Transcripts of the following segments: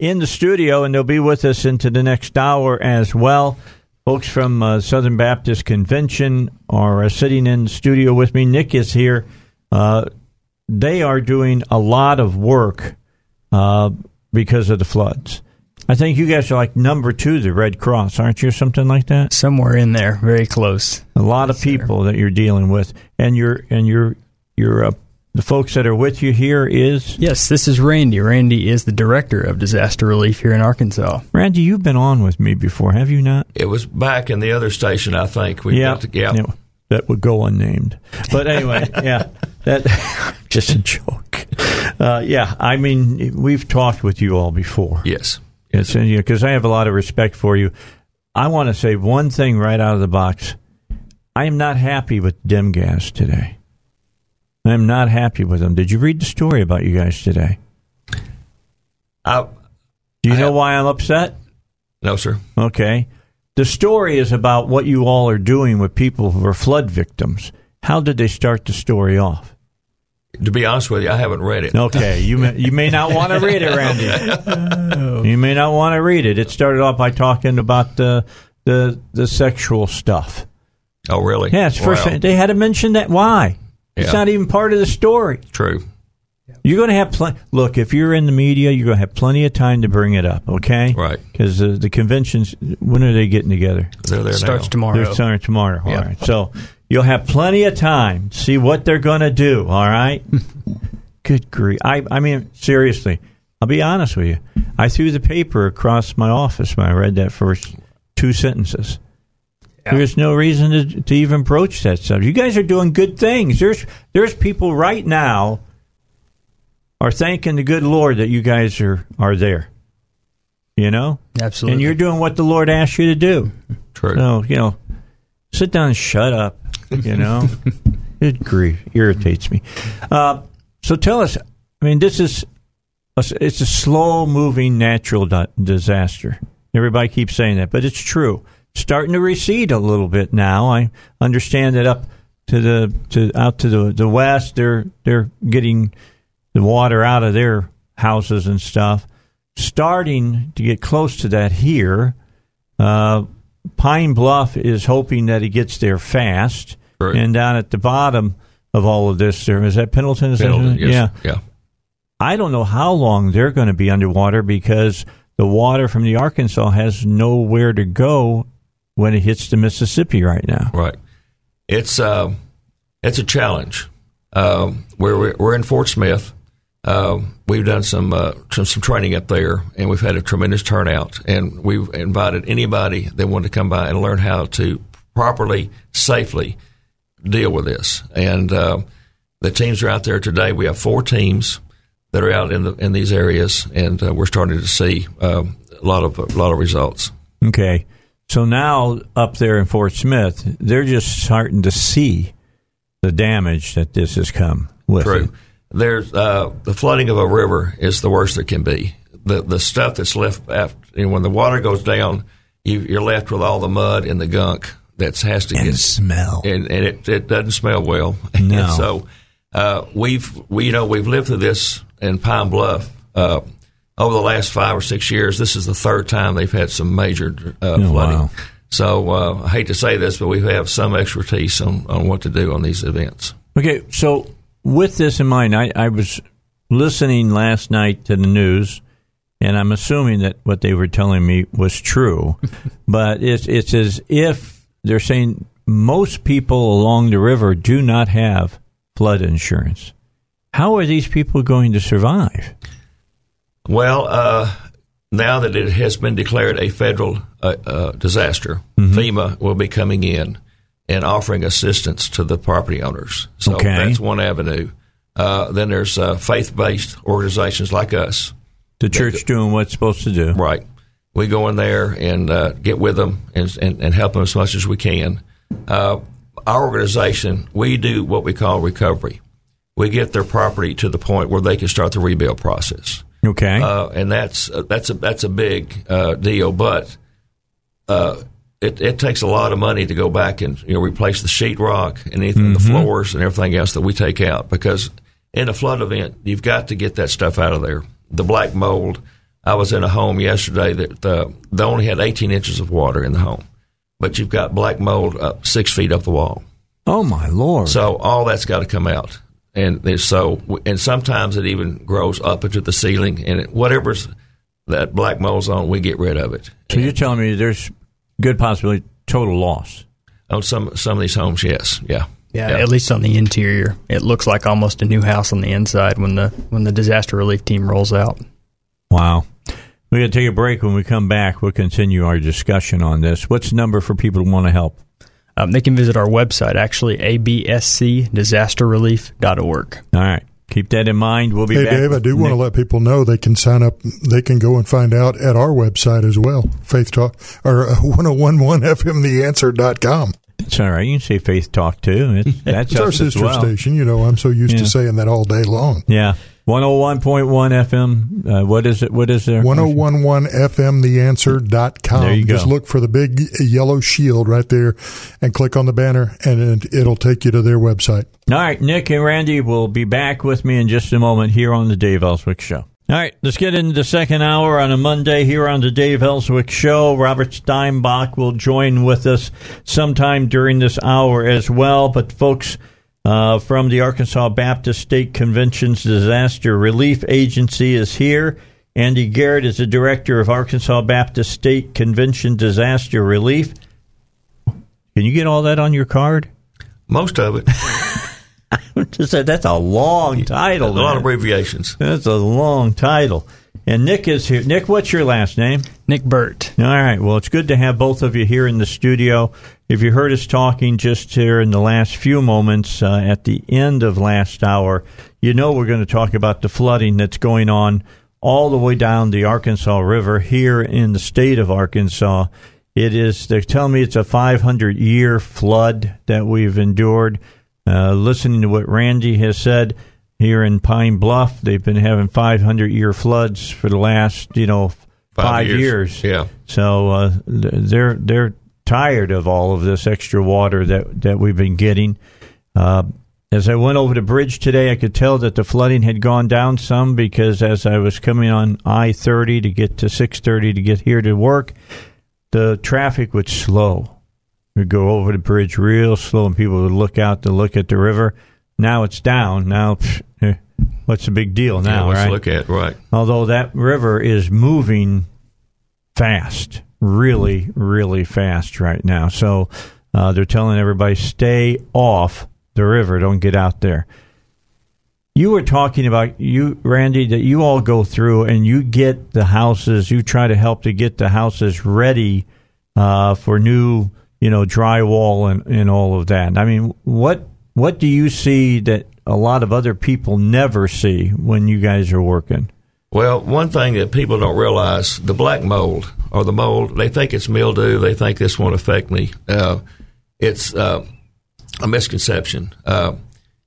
In the studio, and they'll be with us into the next hour as well. Folks from uh, Southern Baptist Convention are uh, sitting in the studio with me. Nick is here. Uh, they are doing a lot of work uh, because of the floods. I think you guys are like number two, the Red Cross, aren't you? Something like that. Somewhere in there, very close. A lot of people that you're dealing with, and you're and you're you're uh, the folks that are with you here is Yes, this is Randy. Randy is the director of disaster relief here in Arkansas. Randy. You've been on with me before, have you not? It was back in the other station, I think. We yeah, got to, yeah. yeah, that would go unnamed. But anyway, yeah, that just a joke. Uh, yeah, I mean, we've talked with you all before. Yes. Yes, because I have a lot of respect for you. I want to say one thing right out of the box. I am not happy with Dim Gas today. I am not happy with them. Did you read the story about you guys today? I, Do you I know have- why I'm upset? no, sir. Okay. The story is about what you all are doing with people who are flood victims. How did they start the story off? To be honest with you, I haven't read it. Okay, you may, you may not want to read it, Randy. Oh. You may not want to read it. It started off by talking about the the the sexual stuff. Oh, really? Yeah, it's first Wow. they had to mention that. Why? It's not even part of the story. True. You're going to have plenty. Look, if you're in the media, you're going to have plenty of time to bring it up. Okay, Right. Because uh, the conventions, when are they getting together? They're there Starts now. tomorrow. They're starting tomorrow. All Yeah. right. So you'll have plenty of time to see what they're going to do. All right. Good grief. I, I mean, seriously, I'll be honest with you. I threw the paper across my office when I read that first two sentences. There's no reason to, to even broach that stuff. You guys are doing good things. There's there's people right now are thanking the good Lord that you guys are are there. You know, Absolutely. and you're doing what the Lord asked you to do. True. So, you know, sit down and shut up, you know? it grief. Irritates me. Uh, so tell us, I mean, this is, a, it's a slow moving natural di- disaster. Everybody keeps saying that, but it's true. Starting to recede a little bit now. I understand that up to the, to, out to the, the west, they're, they're getting the water out of their houses and stuff. Starting to get close to that here. Uh, Pine Bluff is hoping that it gets there fast. Right. And down at the bottom of all of this, there is that Pendleton. Is that- Pendleton, yes. Yeah. Yeah. I don't know how long they're going to be underwater because the water from the Arkansas has nowhere to go when it hits the Mississippi right now. Right. It's uh, it's a challenge. Um, we're we're- in Fort Smith. Um, we've done some, uh, some some training up there, and we've had a tremendous turnout. And we've invited anybody that wanted to come by and learn how to properly, safely deal with this. And uh, the teams are out there today. We have four teams that are out in the in these areas, and uh, we're starting to see um, a lot of a lot of results. Okay. So now up there in Fort Smith, they're just starting to see the damage that this has come with. True. it. There's uh, the flooding of a river is the worst that can be. The the stuff that's left after you know, when the water goes down, you, you're left with all the mud and the gunk that has to And get smell. and, and it, it doesn't smell well. No. And so uh, we've we you know we've lived through this in Pine Bluff uh, over the last five or six years. This is the third time they've had some major uh, Oh, flooding. wow. So uh, I hate to say this, but we have some expertise on, on what to do on these events. Okay, so with this in mind, I, I was listening last night to the news, and I'm assuming that what they were telling me was true, but it's it's as if they're saying most people along the river do not have flood insurance. How are these people going to survive? Well, uh, now that it has been declared a federal uh, uh, disaster, Mm-hmm. FEMA will be coming in and offering assistance to the property owners. So Okay. that's one avenue. Uh, then there's uh, faith-based organizations like us The church doing what's supposed to do. Right. We go in there and uh, get with them and, and, and, help them as much as we can. Uh, our organization, we do what we call recovery. We get their property to the point where they can start the rebuild process. Okay. Uh, and that's uh, that's a that's a big uh, deal, but uh, it, it takes a lot of money to go back and you know replace the sheetrock and anything, mm-hmm. the floors and everything else that we take out because in a flood event you've got to get that stuff out of there. The black mold. I was in a home yesterday that uh, they only had 18 inches of water in the home, but you've got black mold up six feet up the wall. Oh my lord! So all that's got to come out, and so and sometimes it even grows up into the ceiling, and it, whatever's that black mold's on, we get rid of it. So and, you're telling me there's good possibility total loss on some some of these homes? Yes, yeah. Yeah, yeah, at least on the interior, it looks like almost a new house on the inside when the when the disaster relief team rolls out. Wow. we're going to take a break. When we come back, we'll continue our discussion on this. What's the number for people who want to help? Um, they can visit our website, actually, abscdisasterrelief.org. All right. Keep that in mind. We'll be hey, back. Dave, I do want to let people know they can sign up. They can go and find out at our website as well, Faith Talk or 1011fmtheanswer.com. It's all right. You can say Faith Talk too. It's, that's it's our sister well. station. You know, I'm so used yeah. to saying that all day long. Yeah. 101.1 FM. Uh, what is it? What is there? 1011 FM, theanswer.com. There you go. Just look for the big yellow shield right there and click on the banner, and it'll take you to their website. All right. Nick and Randy will be back with me in just a moment here on the Dave Elswick Show. All right, let's get into the second hour on a Monday here on the Dave Elswick Show. Robert Steinbach will join with us sometime during this hour as well. But, folks, uh, from the Arkansas Baptist State Convention's Disaster Relief Agency is here. Randy Garrett is the director of Arkansas Baptist State Convention Disaster Relief. Can you get all that on your card? Most of it. Just said that's a long title. A lot of abbreviations. That's a long title. And Nick is here. Nick, what's your last name? Nick Burt. All right. Well, it's good to have both of you here in the studio. If you heard us talking just here in the last few moments uh, at the end of last hour, you know we're going to talk about the flooding that's going on all the way down the Arkansas River here in the state of Arkansas. It is, they're telling me it's a 500 year flood that we've endured. Uh, listening to what Randy has said here in Pine Bluff, they've been having 500 year floods for the last, you know, five, five years. years. Yeah. So uh, they're they're tired of all of this extra water that that we've been getting. Uh, as I went over the bridge today, I could tell that the flooding had gone down some because as I was coming on I thirty to get to six thirty to get here to work, the traffic would slow We'd go over the bridge real slow, and people would look out to look at the river. Now it's down. Now, what's the big deal now? Yeah, right? Look at right. Although that river is moving fast, really, really fast right now. So uh, they're telling everybody stay off the river. Don't get out there. You were talking about you, Randy, that you all go through and you get the houses. You try to help to get the houses ready uh, for new you know, drywall and, and all of that. I mean, what what do you see that a lot of other people never see when you guys are working? Well, one thing that people don't realize the black mold or the mold, they think it's mildew. They think this won't affect me. Uh, it's uh, a misconception. Uh,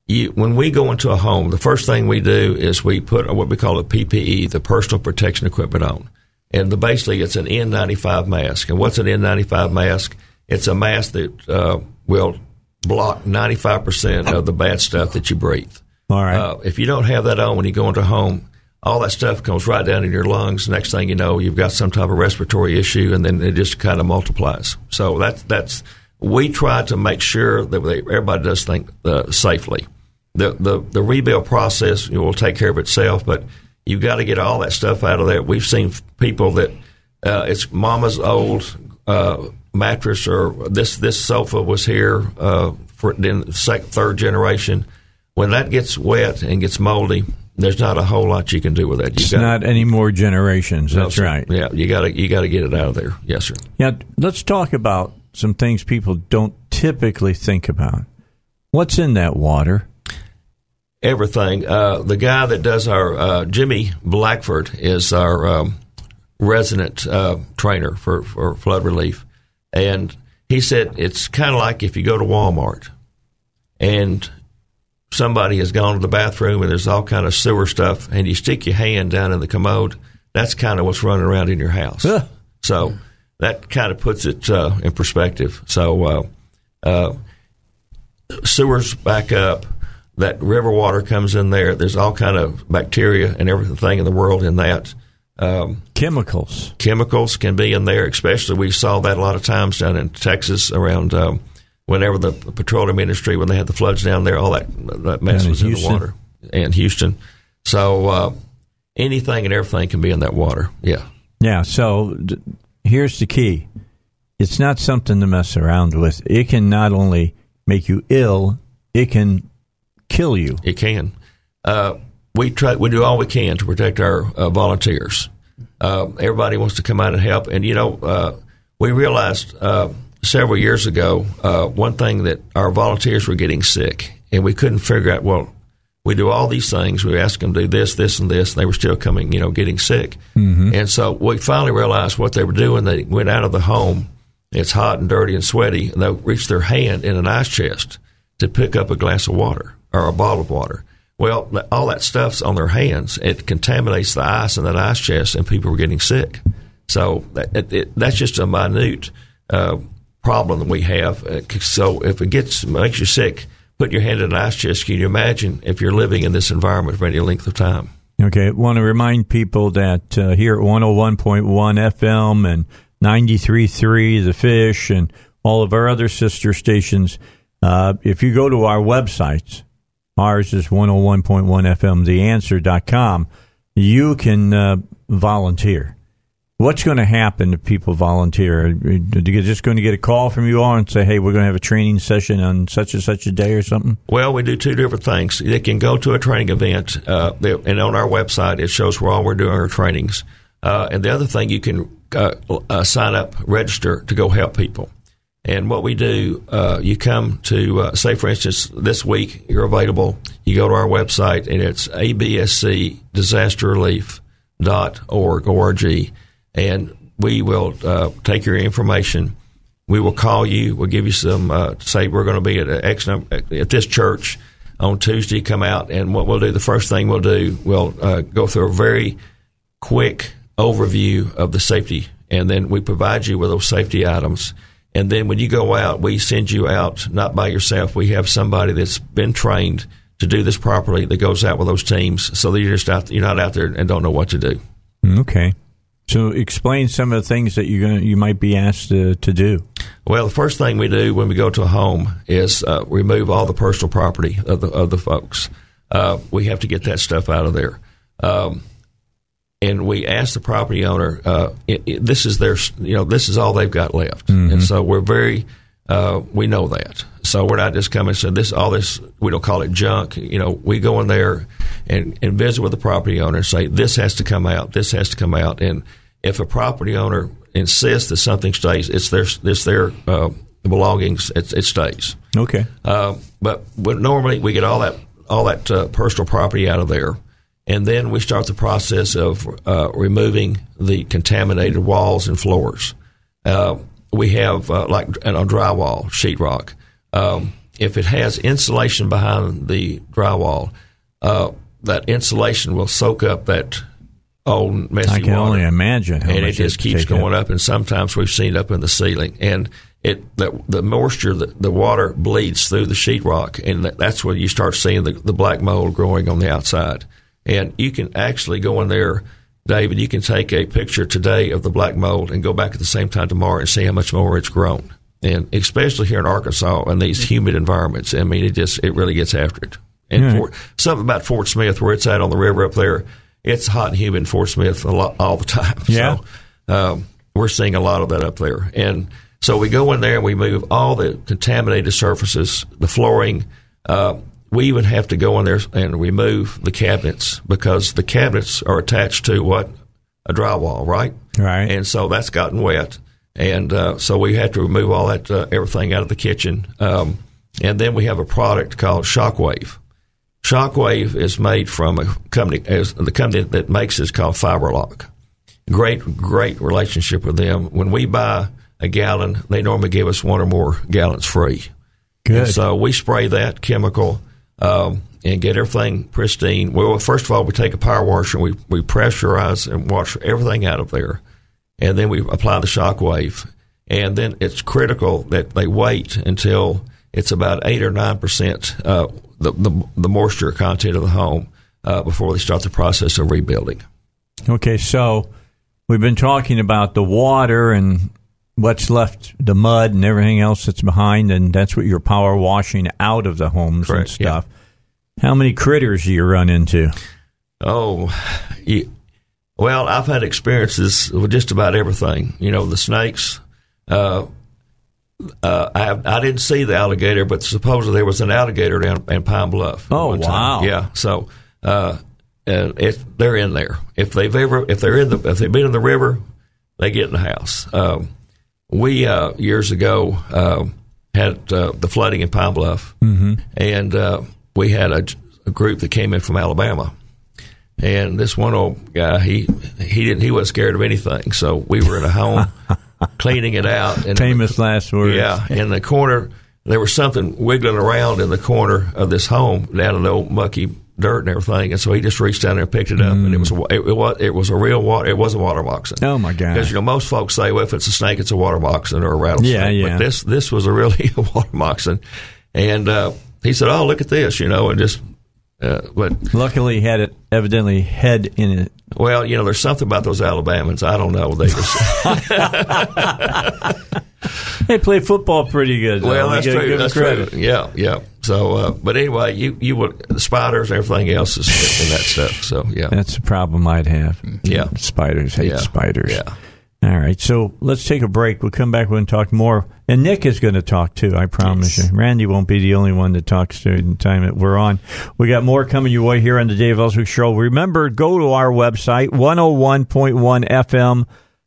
you, when we go into a home, the first thing we do is we put what we call a PPE, the personal protection equipment on. And the, basically, it's an N95 mask. And what's an N95 mask? It's a mask that uh, will block 95% of the bad stuff that you breathe. All right. Uh, if you don't have that on when you go into home, all that stuff comes right down in your lungs. Next thing you know, you've got some type of respiratory issue, and then it just kind of multiplies. So that's that's we try to make sure that they, everybody does think uh, safely. The, the the rebuild process you know, will take care of itself, but you've got to get all that stuff out of there. We've seen people that uh, it's mama's old uh, mattress or this this sofa was here uh, for the second, third generation. When that gets wet and gets moldy, there's not a whole lot you can do with that. You it's not any more generations. That's right. Yeah, you got to you got to get it out of there. Yes, sir. Yeah, let's talk about some things people don't typically think about. What's in that water? everything. Uh, the guy that does our uh, Jimmy Blackford is our um, resident uh, trainer for, for flood relief, and he said it's kind of like if you go to Walmart and somebody has gone to the bathroom and there's all kind of sewer stuff, and you stick your hand down in the commode. That's kind of what's running around in your house. Ugh. So that kind of puts it uh, in perspective. So uh, uh, sewers back up. That river water comes in there. There's all kind of bacteria and everything in the world in that. Um, Chemicals. chemicals can be in there, especially we saw that a lot of times down in Texas around um, whenever the petroleum industry, when they had the floods down there, all that, that mess in was in the water. And Houston. So uh, anything and everything can be in that water. Yeah. Yeah. So d- here's the key: it's not something to mess around with. It can not only make you ill, it can kill you. It can. Uh, we try. We do all we can to protect our uh, volunteers. Uh, everybody wants to come out and help, and you know, uh, we realized uh, several years ago uh, one thing that our volunteers were getting sick, and we couldn't figure out. Well, we do all these things. We ask them to do this, this, and this, and they were still coming, you know, getting sick. And so we finally realized what they were doing. They went out of the home. It's hot and dirty and sweaty, and they reached their hand in an ice chest to pick up a glass of water or a bottle of water. Well, all that stuff's on their hands. It contaminates the ice in that ice chest, and people were getting sick. So that, it, it, that's just a minute uh, problem that we have. Uh, so if it gets makes you sick, put your hand in an ice chest. Can you imagine if you're living in this environment for any length of time? Okay, I want to remind people that uh, here at 101.1 FM and 93.3 The Fish and all of our other sister stations, uh, if you go to our websites, ours is 101.1 FM, theanswer.com, you can uh, volunteer. What's going to happen if people volunteer? Are you just going to get a call from you all and say, hey, we're going to have a training session on such and such a day or something? Well, we do two different things. They can go to a training event, uh, and on our website it shows where all we're doing our trainings. Uh, and the other thing, you can uh, uh, sign up, register to go help people. And what we do, uh, you come to, uh, say, for instance, this week you're available. You go to our website, and it's abscdisasterrelief.org, org, and we will uh, take your information. We will call you. We'll give you some. Uh, say we're going to be at X at this church on Tuesday. Come out, and what we'll do. The first thing we'll do, we'll uh, go through a very quick overview of the safety, and then we provide you with those safety items. And then when you go out, we send you out not by yourself. We have somebody that's been trained to do this properly that goes out with those teams, so that you're just out, you're not out there and don't know what to do. Okay. So explain some of the things that you're to, you might be asked to, to do. Well, the first thing we do when we go to a home is uh, remove all the personal property of the of the folks. Uh, we have to get that stuff out of there, um, and we ask the property owner. Uh, it, it, this is their, you know, this is all they've got left, and so we're very, uh, we know that. So we're not just coming and saying this, all this. We don't call it junk. You know, we go in there and, and visit with the property owner and say this has to come out. This has to come out. And if a property owner insists that something stays, it's their it's their uh, belongings. It, it stays. Okay. Uh, but, but normally we get all that all that uh, personal property out of there, and then we start the process of uh, removing the contaminated walls and floors. Uh, we have uh, like a drywall sheetrock. Um, if it has insulation behind the drywall, uh, that insulation will soak up that old messy I can water only imagine. How and it just keeps going up. And sometimes we've seen it up in the ceiling, and it the, the moisture, the, the water bleeds through the sheetrock, and that, that's when you start seeing the, the black mold growing on the outside. And you can actually go in there, David. You can take a picture today of the black mold and go back at the same time tomorrow and see how much more it's grown. And especially here in Arkansas in these humid environments, I mean, it just it really gets after it. And. Fort, something about Fort Smith, where it's at on the river up there, it's hot and humid in Fort Smith a lot, all the time. Yeah. So, um, we're seeing a lot of that up there. And so we go in there and we move all the contaminated surfaces, the flooring. Uh, we even have to go in there and remove the cabinets because the cabinets are attached to what? A drywall, right? Right. And so that's gotten wet. And uh, so we had to remove all that, uh, everything out of the kitchen. Um, and then we have a product called Shockwave. Shockwave is made from a company. As the company that makes it is called Fiberlock. Great, great relationship with them. When we buy a gallon, they normally give us one or more gallons free. Good. And so we spray that chemical um, and get everything pristine. Well, first of all, we take a power washer and we, we pressurize and wash everything out of there. And then we apply the shock wave. And then it's critical that they wait until it's about 8 or 9% uh, the, the, the moisture content of the home uh, before they start the process of rebuilding. Okay, so we've been talking about the water and what's left, the mud and everything else that's behind, and that's what you're power washing out of the homes and Correct, yeah. stuff. How many critters do you run into? Oh, ye- well, I've had experiences with just about everything. You know, the snakes. Uh, uh, I, I didn't see the alligator, but supposedly there was an alligator down in Pine Bluff. Oh, one time. wow. Yeah, so uh, and it, they're in there. If they've ever, if they're in the, if they've been in the river, they get in the house. Um, we uh, years ago uh, had uh, the flooding in Pine Bluff, mm-hmm. and uh, we had a, a group that came in from Alabama. And this one old guy, he he didn't he wasn't scared of anything. So we were in a home cleaning it out. And Famous last words. yeah, in the corner there was something wiggling around in the corner of this home down in the old mucky dirt and everything. And so he just reached down there and picked it up, and it was a, it, it was it was a real water. It was a water moccasin. Oh, my God. Because you know most folks say, well, if it's a snake, it's a water moccasin or a rattlesnake. Yeah, yeah. But this this was a really a water moccasin, and uh, he said, "Oh, look at this," you know, and just. Uh, but Luckily, he had it evidently head in it. well, you know, there's something about those Alabamans. I don't know. What they just They play football pretty good. Well, We that's true. That's credit. true. Yeah, yeah. So, uh, but anyway, you you would spiders, everything else is in that stuff. So, yeah, That's a problem I'd have. Yeah. Spiders hate Yeah. spiders. Yeah. All right. So let's take a break. We'll come back and talk more. And Nick is going to talk too, I promise you. Randy won't be the only one that talks during the time that we're on. We got more coming your way here on the Dave Elswick Show. Remember, go to our website, 101.1 FM,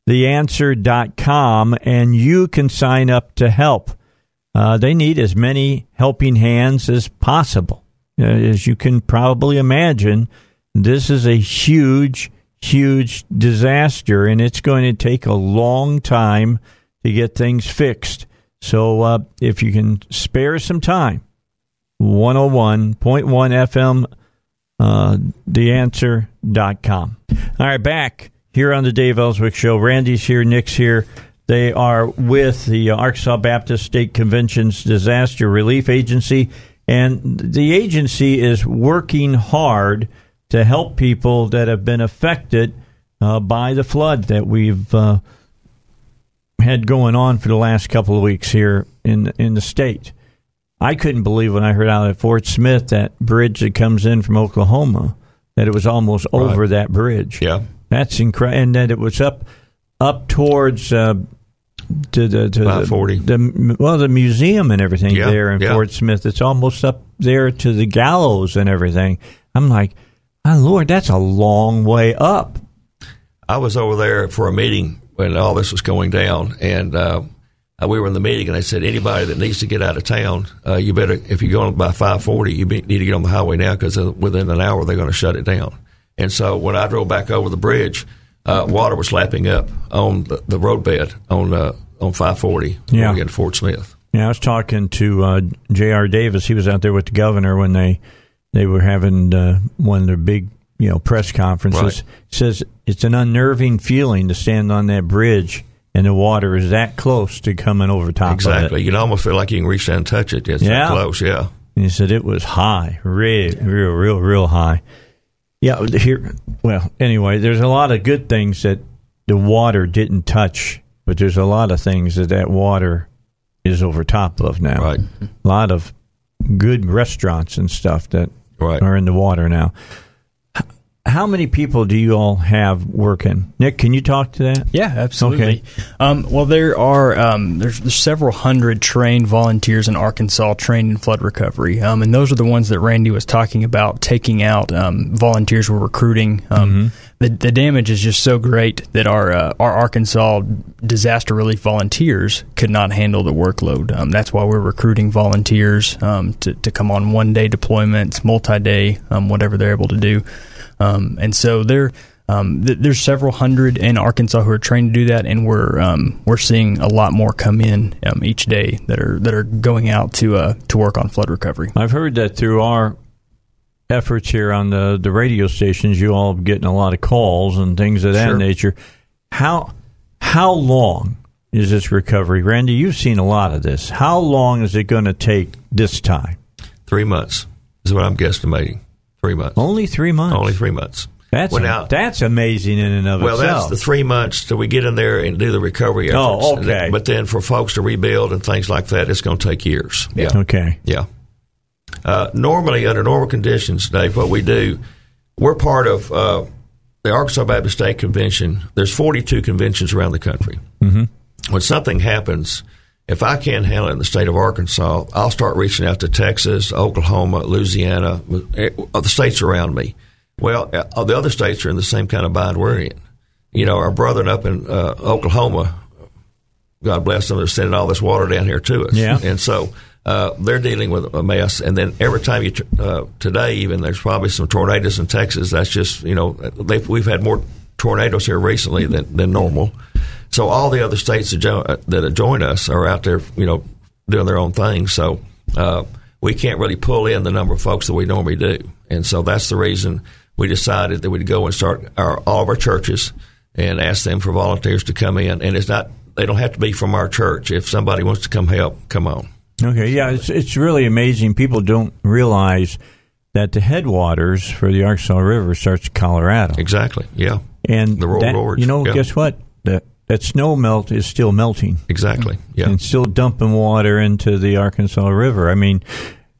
theanswer.com, and you can sign up to help. Uh, they need as many helping hands as possible. Uh, as you can probably imagine, this is a huge, huge disaster, and it's going to take a long time to get things fixed. So, uh, if you can spare some time, 101.1 FM, uh, theanswer.com. All right, back here on the Dave Elswick Show. Randy's here, Nick's here. They are with the Arkansas Baptist State Convention's Disaster Relief Agency, and the agency is working hard to help people that have been affected uh, by the flood that we've uh, had going on for the last couple of weeks here in in the state. I couldn't believe when I heard out at Fort Smith that bridge that comes in from Oklahoma that it was almost over that bridge. yeah. That's incredible, and that it was up up towards uh, to the to the, 540. the well the museum and everything Yeah, there in yeah. Fort Smith. It's almost up there to the gallows and everything. I'm like, my lord, that's a long way up. I was over there for a meeting when all this was going down, and uh, uh, we were in the meeting, and they said anybody that needs to get out of town, uh, you better if you're going by 540, you be, need to get on the highway now because within an hour they're going to shut it down. And so when I drove back over the bridge, uh, water was lapping up on the, the roadbed on uh, on 540 Yeah. going into Fort Smith. Yeah, I was talking to uh, J.R. Davis. He was out there with the governor when they they were having uh, one of their big you know press conferences. Right. Says it's an unnerving feeling to stand on that bridge and the water is that close to coming over top of Exactly. You'd almost feel like you can reach down and touch it. It's Yeah. that close. Yeah. And he said it was high, real, real, real, real high. Yeah, here. Well, anyway, there's a lot of good things that the water didn't touch, but there's a lot of things that that water is over top of now. Right. A lot of good restaurants and stuff that Right. are in the water now. How many people do you all have working? Nick, can you talk to that? Yeah, absolutely. Okay. Um, well, there are um, there's, there's several hundred trained volunteers in Arkansas trained in flood recovery, um, and those are the ones that Randy was talking about taking out. Um, volunteers were recruiting. Um, the, the damage is just so great that our uh, our Arkansas disaster relief volunteers could not handle the workload. Um, that's why we're recruiting volunteers um, to to come on one day deployments, multi day, um, whatever they're able to do. Um, and so there, um, th- there's several hundred in Arkansas who are trained to do that, and we're um, we're seeing a lot more come in um, each day that are that are going out to uh, to work on flood recovery. I've heard that through our efforts here on the, the radio stations, you all are getting a lot of calls and things of that Sure. nature. How how long is this recovery? Randy, you've seen a lot of this. How long is it going to take this time? Three months is what I'm guesstimating. Three months. Only three months. Only three months. That's Well, now- that's amazing in and of Well, itself. that's the three months till we get in there and do the recovery efforts. Oh, okay. But then for folks to rebuild and things like that, it's going to take years. Yeah. okay. Yeah. Uh, normally, under normal conditions, Dave, what we do, we're part of uh, the Arkansas Baptist State Convention. There's 42 conventions around the country. Mm-hmm. When something happens, if I can't handle it in the state of Arkansas, I'll start reaching out to Texas, Oklahoma, Louisiana, eh, the states around me. Well, uh, the other states are in the same kind of bind we're in. You know, our brethren up in uh, Oklahoma, God bless them, they're sending all this water down here to us. Yeah. And so uh, they're dealing with a mess. And then every time you, t- uh, today even, there's probably some tornadoes in Texas. That's just, you know, we've had more tornadoes here recently than, than normal. So all the other states that, jo- uh, that join us are out there, you know, doing their own thing. So uh, we can't really pull in the number of folks that we normally do. And so that's the reason we decided that we'd go and start our, all of our churches and ask them for volunteers to come in. And it's not, they don't have to be from our church. If somebody wants to come help, come on. Okay, yeah, it's it's really amazing. People don't realize that the headwaters for the Arkansas River starts in Colorado, Exactly. Yeah. and The Royal that- Gorge, You know, yeah. guess what? That that snow melt is still melting Exactly. Yeah. and still dumping water into the Arkansas River. I mean,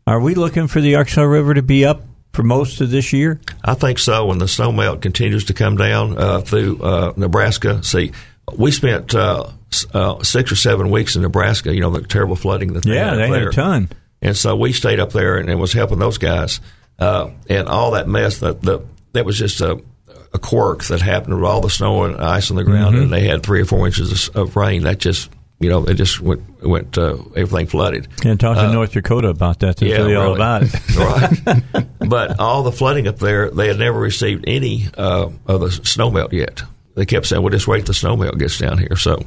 are we looking for the Arkansas River to be up for most of this year? I think so. When the snow melt continues to come down uh, through uh, Nebraska, see, we spent uh, uh, six or seven weeks in Nebraska. You know the terrible flooding that they Yeah, had they up had there. a ton. and so we stayed up there and, and was helping those guys. Uh, and all that mess that the that was just a, a quirk that happened with all the snow and ice on the ground, Mm-hmm. and they had three or four inches of, of rain. That just you know it just went went uh, everything flooded. And talk to Uh, North Dakota about that to yeah, tell you all about it. right. but all the flooding up there, they had never received any uh, of the snow melt yet. They kept saying, "Well, just wait till the snow melt gets down here." So,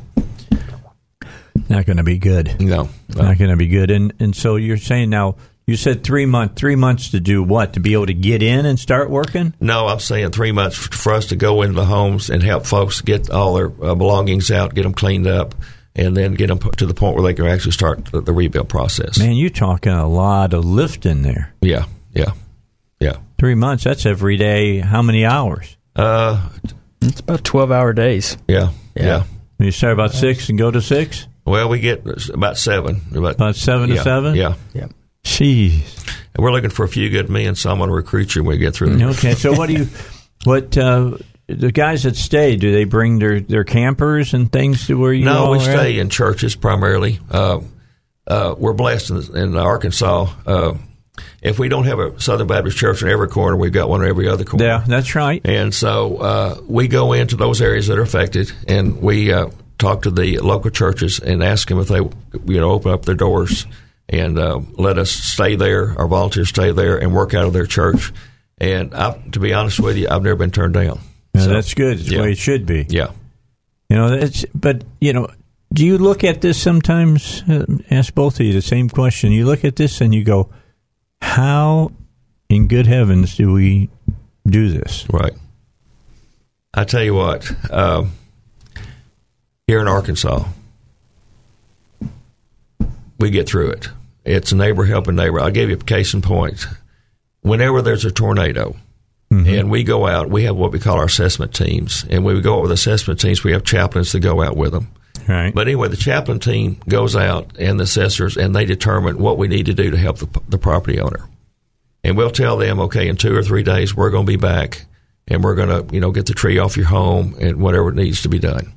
Not going to be good. know, uh, Not going to be good. And and so you're saying now you said three month three months to do what to be able to get in and start working. no, I'm saying three months for us to go into the homes and help folks get all their uh, belongings out, get them cleaned up, and then get them to the point where they can actually start the, the rebuild process. Man, you're talking a lot of lifting there. Yeah, yeah, yeah. Three months. That's every day. How many hours? Uh, It's about twelve hour days. yeah, Yeah. yeah. You start about six and go to six. Well, we get about seven. About, About seven to yeah, seven? Yeah. Yeah. Jeez. And we're looking for a few good men, so I'm going to recruit you when we get through. this. Okay. So what do you? What uh, the guys that stay? Do they bring their their campers and things to where you? No, we are at? stay in churches primarily. Uh, uh, we're blessed in, in Arkansas. Uh, if we don't have a Southern Baptist church in every corner, we've got one in every other corner. Yeah, that's right. And so uh, we go into those areas that are affected, and we uh, talk to the local churches and ask them if they, you know, open up their doors and uh, let us stay there. Our volunteers stay there and work out of their church. And I, to be honest with you, I've never been turned down. Yeah, So, that's good. It's the way it should be. Yeah. You know, that's, but, you know, do you look at this sometimes? Uh, ask both of you the same question. You look at this and you go, how in good heavens do we do this? Right. I tell you what, um, here in Arkansas, we get through it. It's a neighbor helping neighbor. I'll give you a case in point. Whenever there's a tornado, mm-hmm. and we go out, we have what we call our assessment teams. And when we go out with assessment teams, we have chaplains that go out with them. Right. But anyway, the chaplain team goes out and the assessors, and they determine what we need to do to help the, the property owner. And we'll tell them, okay, in two or three days, we're going to be back, and we're going to, you know, get the tree off your home and whatever needs to be done.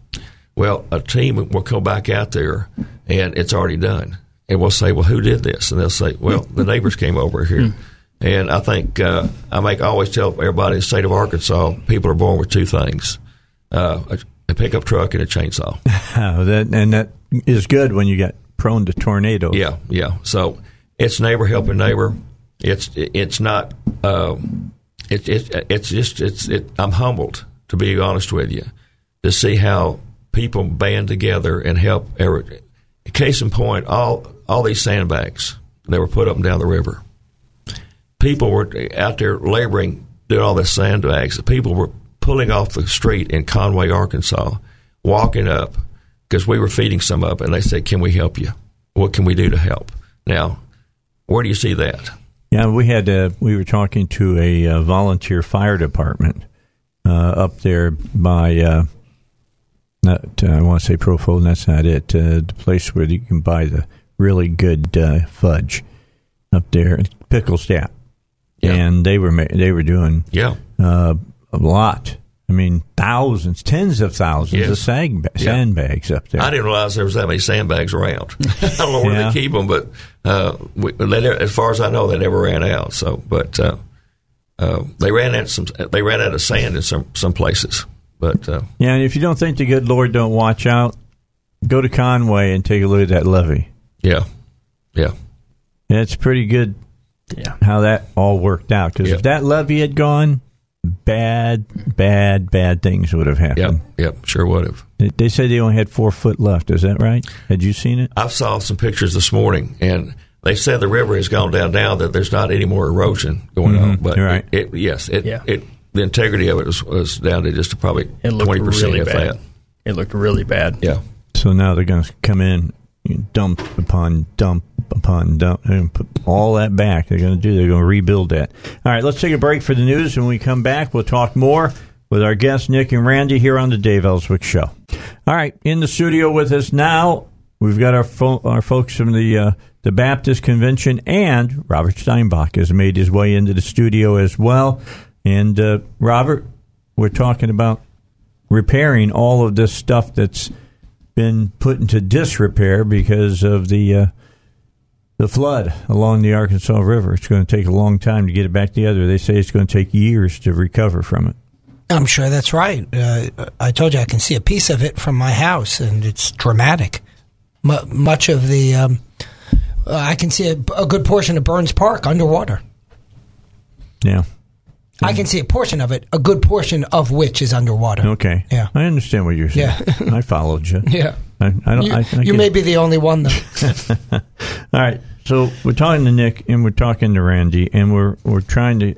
Well, a team will come back out there, and it's already done. And we'll say, well, who did this? And they'll say, well, the neighbors came over here. And I think uh, I make I always tell everybody in the state of Arkansas, people are born with two things: uh, a, a pickup truck and a chainsaw. Oh, that, and that is good when you get prone to tornadoes. Yeah, yeah. So it's neighbor helping neighbor. It's it's not. Um, it, it it's just it's it, I'm humbled to be honest with you to see how people band together and help. Every, case in point, all all these sandbags. They were put up and down the river. People were out there laboring doing all this sandbags. People were pulling off the street in Conway, Arkansas, walking up because we were feeding some up, and they said, "Can we help you? What can we do to help?" Now, where do you see that? Yeah, we had uh, we were talking to a uh, volunteer fire department uh, up there by uh, not uh, I want to say Profile, that's not it. Uh, the place where you can buy the really good uh, fudge up there, Pickles Gap, Yeah. and they were ma- they were doing Yeah, uh, a lot. I mean, thousands, tens of thousands Yes. of sag- Yeah. sandbags up there. I didn't realize there was that many sandbags around. I don't know where Yeah. they keep them, but uh, we, they, as far as I know, they never ran out. So, but uh, uh, they ran out some. They ran out of sand in some some places. But uh, Yeah, and if you don't think the good Lord don't watch out, go to Conway and take a look at that levee. Yeah, yeah, It's pretty good Yeah. how that all worked out. Because Yeah. if that levee had gone, bad, bad, bad things would have happened. yep. Yep, sure would have. They, they said they only had four foot left. Is that right? Had you seen it? I saw some pictures this morning, and they said the river has gone down now that there's not any more erosion going on. Mm-hmm. But right. it, it- yes, it, Yeah. it the integrity of it was, was down to just probably It looked twenty percent really if bad. that. It looked really bad. Yeah. So now they're going to come in, you dump upon dump upon dump, and put all that back. They're going to do. They're going to rebuild that. All right, let's take a break for the news. When we come back, we'll talk more with our guests Nick and Randy here on the Dave Elswick Show. All right, in the studio with us now, we've got our fo- our folks from the uh, the Baptist Convention, and Robert Steinbach has made his way into the studio as well. And uh, Robert, we're talking about repairing all of this stuff that's been put into disrepair because of the uh, the flood along the Arkansas River. It's going to take a long time to get it back together. They say it's going to take years to recover from it. I'm sure that's right. Uh, I told you I can see a piece of it from my house, and it's dramatic. M- much of the, um, uh, I can see a, a good portion of Burns Park underwater. Yeah. I can see a portion of it, a good portion of which is underwater. Okay. Yeah. I understand what you're saying. Yeah. I followed you. Yeah. I, I don't. You, I, I you may be the only one, though. All right. So we're talking to Nick and we're talking to Randy and we're we're trying to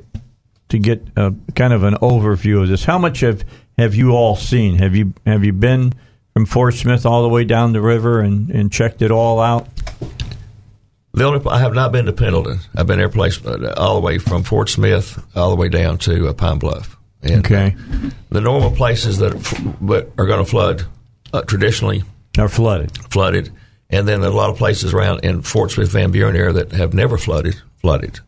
to get a, kind of an overview of this. How much have have you all seen? Have you have you been from Fort Smith all the way down the river and, and checked it all out? The only I have not been to Pendleton. I've been every place uh, all the way from Fort Smith all the way down to uh, Pine Bluff. And, Okay. the normal places that are, but are going to flood uh, traditionally Are flooded. flooded, and then there are a lot of places around in Fort Smith Van Buren area that have never flooded. Flooded.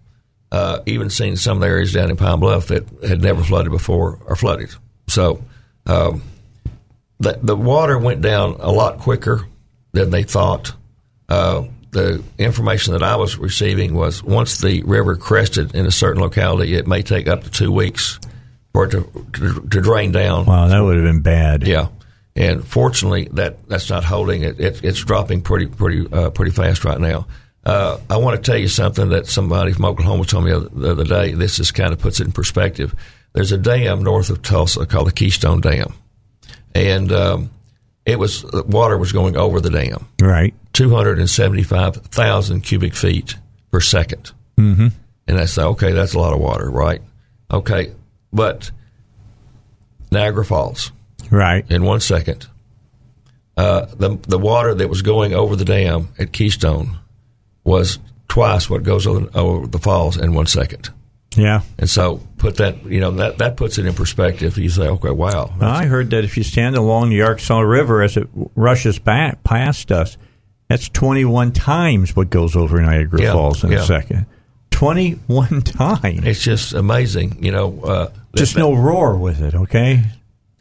Uh, even seen some of the areas down in Pine Bluff that had never flooded before are flooded. So um, the the water went down a lot quicker than they thought. Uh, the information that I was receiving was once the river crested in a certain locality, it may take up to two weeks for it to, to, to drain down. Wow, that would have been bad. Yeah, and fortunately, that that's not holding. It, it it's dropping pretty pretty uh, pretty fast right now. Uh, I want to tell you something that somebody from Oklahoma told me the other- the other day. This just kind of puts it in perspective. There's a dam north of Tulsa called the Keystone Dam, and um, it was water was going over the dam, Right. 275,000 cubic feet per 2nd Mm-hmm. And I say, okay, that's a lot of water, right? Okay, but Niagara Falls, Right. in one second. Uh, the the water that was going over the dam at Keystone was twice what goes over, over the falls in one second. Yeah. And so, put that you know that that puts it in perspective. You say, okay, wow, Well, I heard that if you stand along the Arkansas River as it rushes back past us, that's 21 times what goes over Niagara Yeah, Falls in yeah. a second. 21 times. it's just amazing. You know, uh, Just that- no roar with it, okay?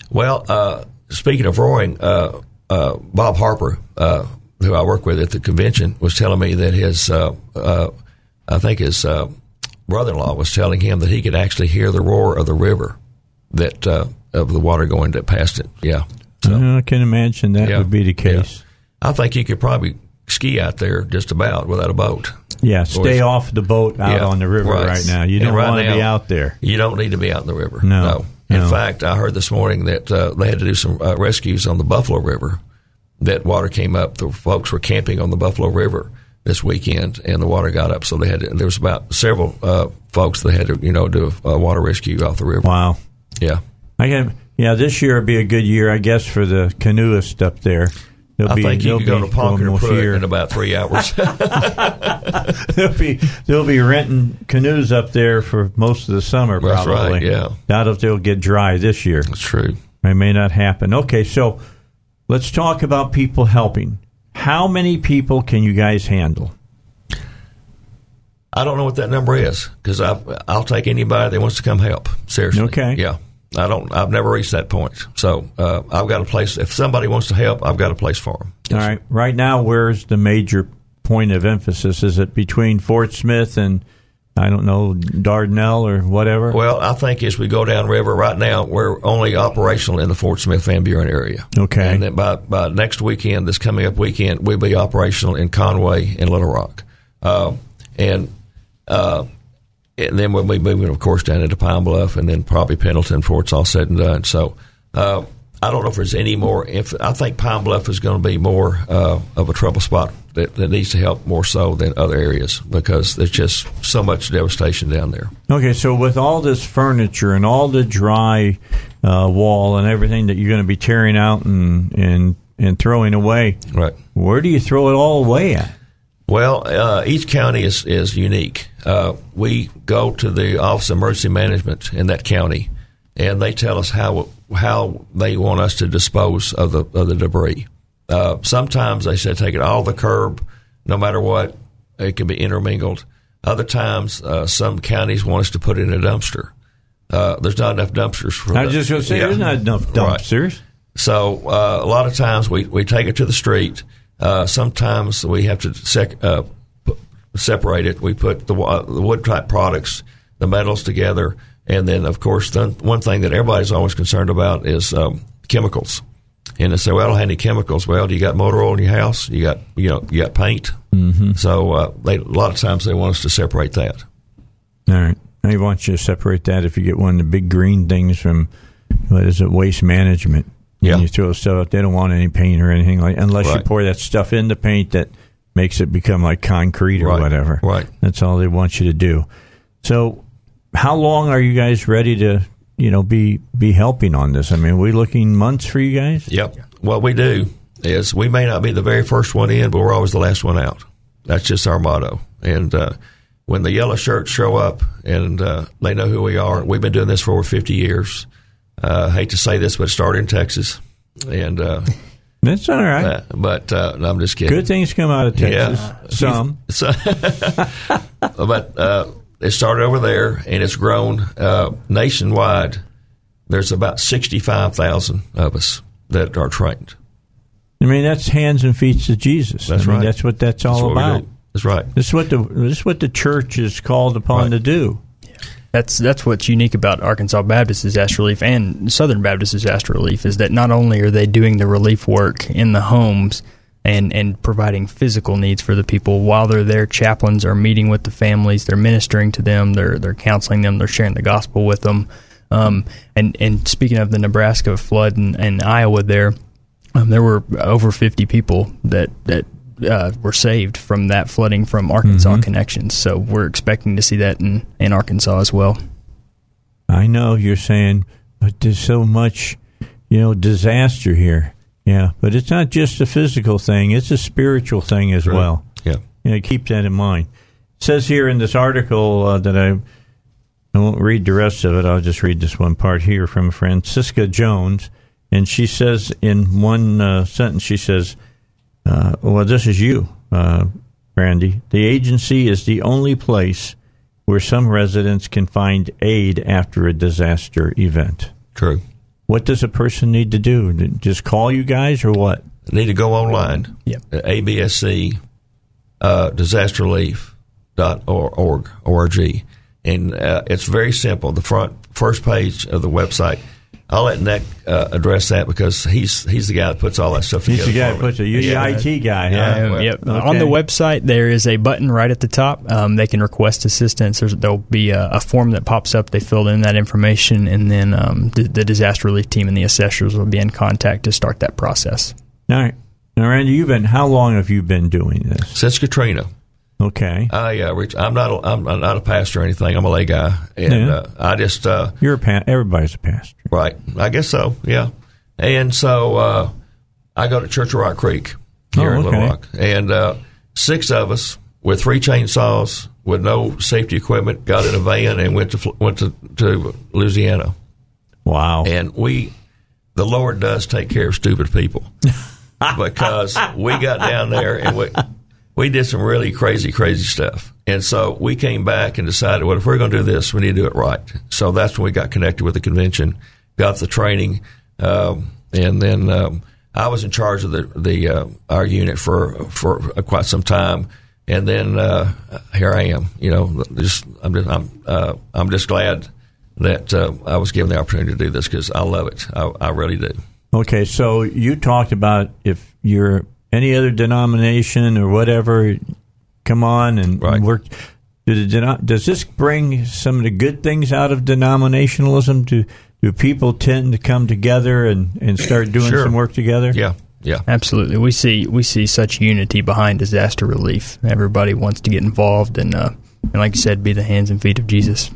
Well, uh, speaking of roaring, uh, uh, Bob Harper, uh, who I work with at the convention, was telling me that his, uh, uh, I think his uh, brother-in-law was telling him that he could actually hear the roar of the river, that uh, of the water going that past it. Yeah, so I can imagine that yeah, would be the case. I think you could probably ski out there just about without a boat. Yeah, stay off the boat out Yeah, on the river right, right. now. You don't right want to be out there. You don't need to be out in the river. No, In no. fact, I heard this morning that uh, they had to do some uh, rescues on the Buffalo River. That water came up. The folks were camping on the Buffalo River this weekend, and the water got up. So they had to, there was about several uh, folks that had to you know do a, a water rescue off the river. Wow. Yeah, I can, yeah, this year would be a good year, I guess, for the canoeist up there. They'll I be, think you could go to going Put here. in about three hours. they'll be they'll be renting canoes up there for most of the summer. That's Probably. right, yeah. Doubt if they'll get dry this year. That's true. It may not happen. Okay, so let's talk about people helping. How many people can you guys handle? I don't know what that number is because I'll take anybody that wants to come help. Seriously. Okay. Yeah. I don't. I've never reached that point. So uh, I've got a place. If somebody wants to help, I've got a place for them. All right. Right now, where's the major point of emphasis? Is it between Fort Smith and I don't know Dardanelle or whatever? Well, I think as we go down river right now, we're only operational in the Fort Smith Van Buren area. Okay. And then by by next weekend, this coming up weekend, we'll be operational in Conway and Little Rock, uh, and. Uh, and then we'll be moving, of course, down into Pine Bluff, and then probably Pendleton before it's all said and done. So, uh, I don't know if there's any more. If I think Pine Bluff is going to be more uh, of a trouble spot that, that needs to help more so than other areas because there's just so much devastation down there. Okay, so with all this furniture and all the dry uh, wall and everything that you're going to be tearing out and and and throwing away, Right. where do you throw it all away at? Well, uh, each county is, is unique. Uh, we go to the Office of Emergency Management in that county, and they tell us how how they want us to dispose of the of the debris. Uh, sometimes they say take it all the curb, no matter what. It can be intermingled. Other times, uh, some counties want us to put it in a dumpster. Uh, there's not enough dumpsters for. I the- was just going to say, Yeah. there's not enough Right. dumpsters. So uh, a lot of times we, we take it to the street. Uh, sometimes we have to sec- uh, p- separate it. We put the, wa- the wood type products, the metals together, and then of course the one thing that everybody's always concerned about is um, chemicals. And they say, well, I don't have any chemicals. Well, you got motor oil in your house. You got you know you got paint. Mm-hmm. So uh, they, a lot of times they want us to separate that. All right. They want you to separate that if you get one of the big green things from, what is it, waste management. Yeah. You throw stuff out. They don't want any paint or anything like unless you pour that stuff in the paint that makes it become like concrete or Right. whatever. Right. That's all they want you to do. So, how long are you guys ready to, you know, be be helping on this? I mean, are we looking months for you guys? Yep. What we do is we may not be the very first one in, but we're always the last one out. That's just our motto. And uh, when the yellow shirts show up and uh, they know who we are, we've been doing this for over 50 years. Uh, hate to say this, but it started in Texas. And uh, That's all right. uh, but uh, no, I'm just kidding. Good things come out of Texas. Yeah. Some. So, but uh, it started over there, and it's grown uh, nationwide. There's about sixty-five thousand of us that are trained. I mean, that's hands and feet to Jesus. That's I mean, right. That's what that's all That's what about. That's right. This is what the this is what the church is called upon Right. to do. That's that's what's unique about Arkansas Baptist Disaster Relief and Southern Baptist Disaster Relief is that not only are they doing the relief work in the homes and and providing physical needs for the people while they're there, chaplains are meeting with the families, they're ministering to them, they're they're counseling them, they're sharing the gospel with them. Um, and and speaking of the Nebraska flood and, and Iowa, there um, there were over 50 people that that uh, were saved from that flooding from Arkansas connections. So we're expecting to see that in, in Arkansas as well. I know you're saying, but there's so much, you know, disaster here. Yeah, but it's not just a physical thing; it's a spiritual thing as well. Yeah. Yeah, keep that in mind. It says here in this article uh, that I I won't read the rest of it. I'll just read this one part here from Francisca Jones, and she says in one uh, sentence, she says, uh, "Well, this is you, uh, Randy. The agency is the only place where some residents can find aid after a disaster event. True. What does a person need to do? Just call you guys or what? They Need to go online. Yep. At ABSC uh, disaster relief dot org org, and uh, it's very simple. The front first page of the website. I'll let Nick uh, address that because he's he's the guy that puts all that stuff He's together. the guy that puts it. You're Yeah. the IT guy, huh? Yeah, well, yep. okay. On the website, there is a button right at the top. Um, they can request assistance. There's, there'll be a, a form that pops up. They fill in that information, and then um, the, the disaster relief team and the assessors will be in contact to start that process. All right. Now, Randy, you've been. How long have you been doing this? Since Katrina, Okay. I uh, Rich, I'm not a, I'm not a pastor or anything. I'm a lay guy, and Yeah. uh, I just uh, You're a pa- everybody's a pastor. right. I guess so. Yeah, and so uh, I go to Church of Rock Creek here Oh, in Little. Rock, and uh, six of us with three chainsaws with no safety equipment got in a van and went to went to, to Louisiana, Wow. and we the Lord does take care of stupid people because we got down there and we we did some really crazy crazy stuff. And so we came back and decided, well, if we're going to do this, we need to do it right. So that's when we got connected with the convention, got the training, um, and then um, I was in charge of the the uh, our unit for for quite some time. And then uh, here I am. You know, just I'm just I'm uh, I'm just glad that uh, I was given the opportunity to do this because I love it. I, I really do. Okay, so you talked about if you're any other denomination or whatever, come on and Right. work. Do the denom- does this bring some of the good things out of denominationalism? Do do people tend to come together and, and start doing Sure. some work together? Yeah, yeah. Absolutely, we see we see such unity behind disaster relief. Everybody wants to get involved and, uh, and like you said, be the hands and feet of Jesus.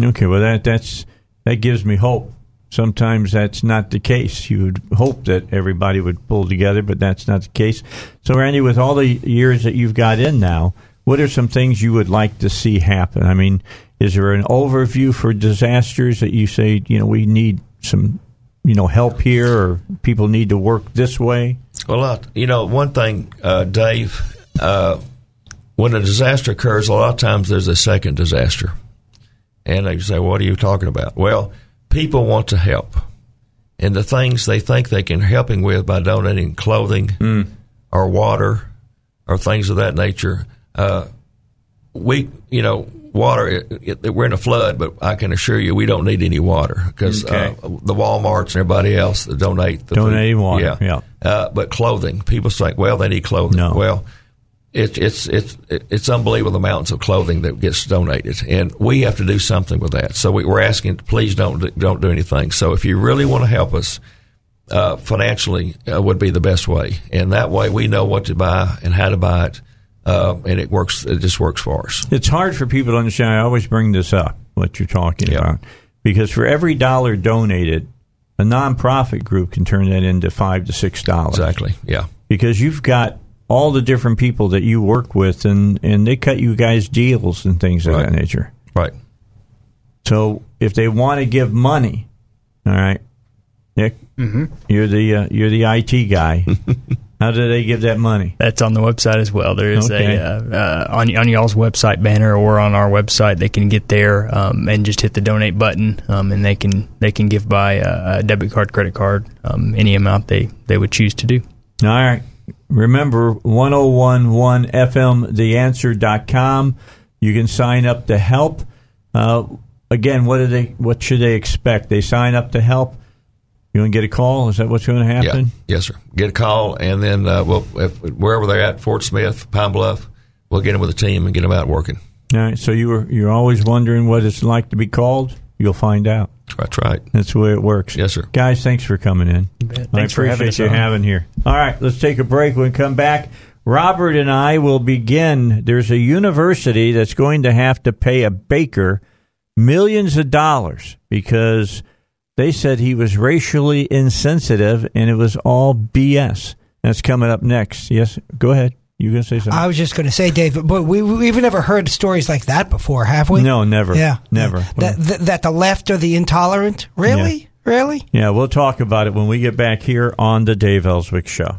Okay, well that that's that gives me hope. Sometimes that's not the case. You would hope that everybody would pull together, but that's not the case. So, Randy, with all the years that you've got in now, what are some things you would like to see happen? I mean, is there an overview for disasters that you say, you know, we need some, you know, help here, or people need to work this way? Well, uh, you know, one thing, uh, Dave, uh, when a disaster occurs, a lot of times there's a second disaster. And they say, What are you talking about? Well, people want to help. And the things they think they can helping with by donating clothing or water or things of that nature, uh, we, you know, water, it, it, we're in a flood, but I can assure you we don't need any water because Okay. uh, the Walmarts and everybody else that donate the food- water, Yeah. yeah. Uh, but clothing, people say, well, they need clothing. No. Well, it's it's it's it's unbelievable the amounts of clothing that gets donated, and we have to do something with that. So we, we're asking, please don't do- don't do anything. So if you really want to help us uh, financially, uh, would be the best way, and that way we know what to buy and how to buy it, uh, and it works. It just works for us. It's hard for people to understand. I always bring this up, what you're talking Yeah. about, because for every dollar donated, a nonprofit group can turn that into five to six dollars. Exactly. Yeah. Because you've got all the different people that you work with, and and they cut you guys deals and things of Right. that nature. Right. So if they want to give money, all right, Nick, Mm-hmm. you're the uh, you're the IT guy. How do they give that money? That's on the website as well. There is Okay. a uh, uh, on on y'all's website banner or on our website. They can get there um, and just hit the donate button, um, and they can they can give by a, a debit card, credit card, um, any amount they they would choose to do. All right. Remember 1011 FMTheAnswer.com. You can sign up to help. Uh, again, what do they what should they expect? They sign up to help. You want to get a call? Is that what's going to happen? Yeah. Yes, sir. Get a call, and then uh, we'll if, wherever they're at, Fort Smith, Pine Bluff, we'll get them with a team and get them out working. All right. So you were you're always wondering what it's like to be called. You'll find out. That's right. That's the way it works. Yes, sir. Guys, thanks for coming in. bet. I Thanks for having appreciate you on. having here. All right, let's take a break. When we come back, Robert and I will begin. There's a university that's going to have to pay a baker millions of dollars because they said he was racially insensitive and it was all BS. That's coming up next. Yes, go ahead. You going to say something? I was just going to say, Dave, but we, we've never heard stories like that before, have we? no, never. Yeah. Never. That, that, that the left are the intolerant? Really? Really? Yeah, we'll talk about it when we get back here on the Dave Elswick Show.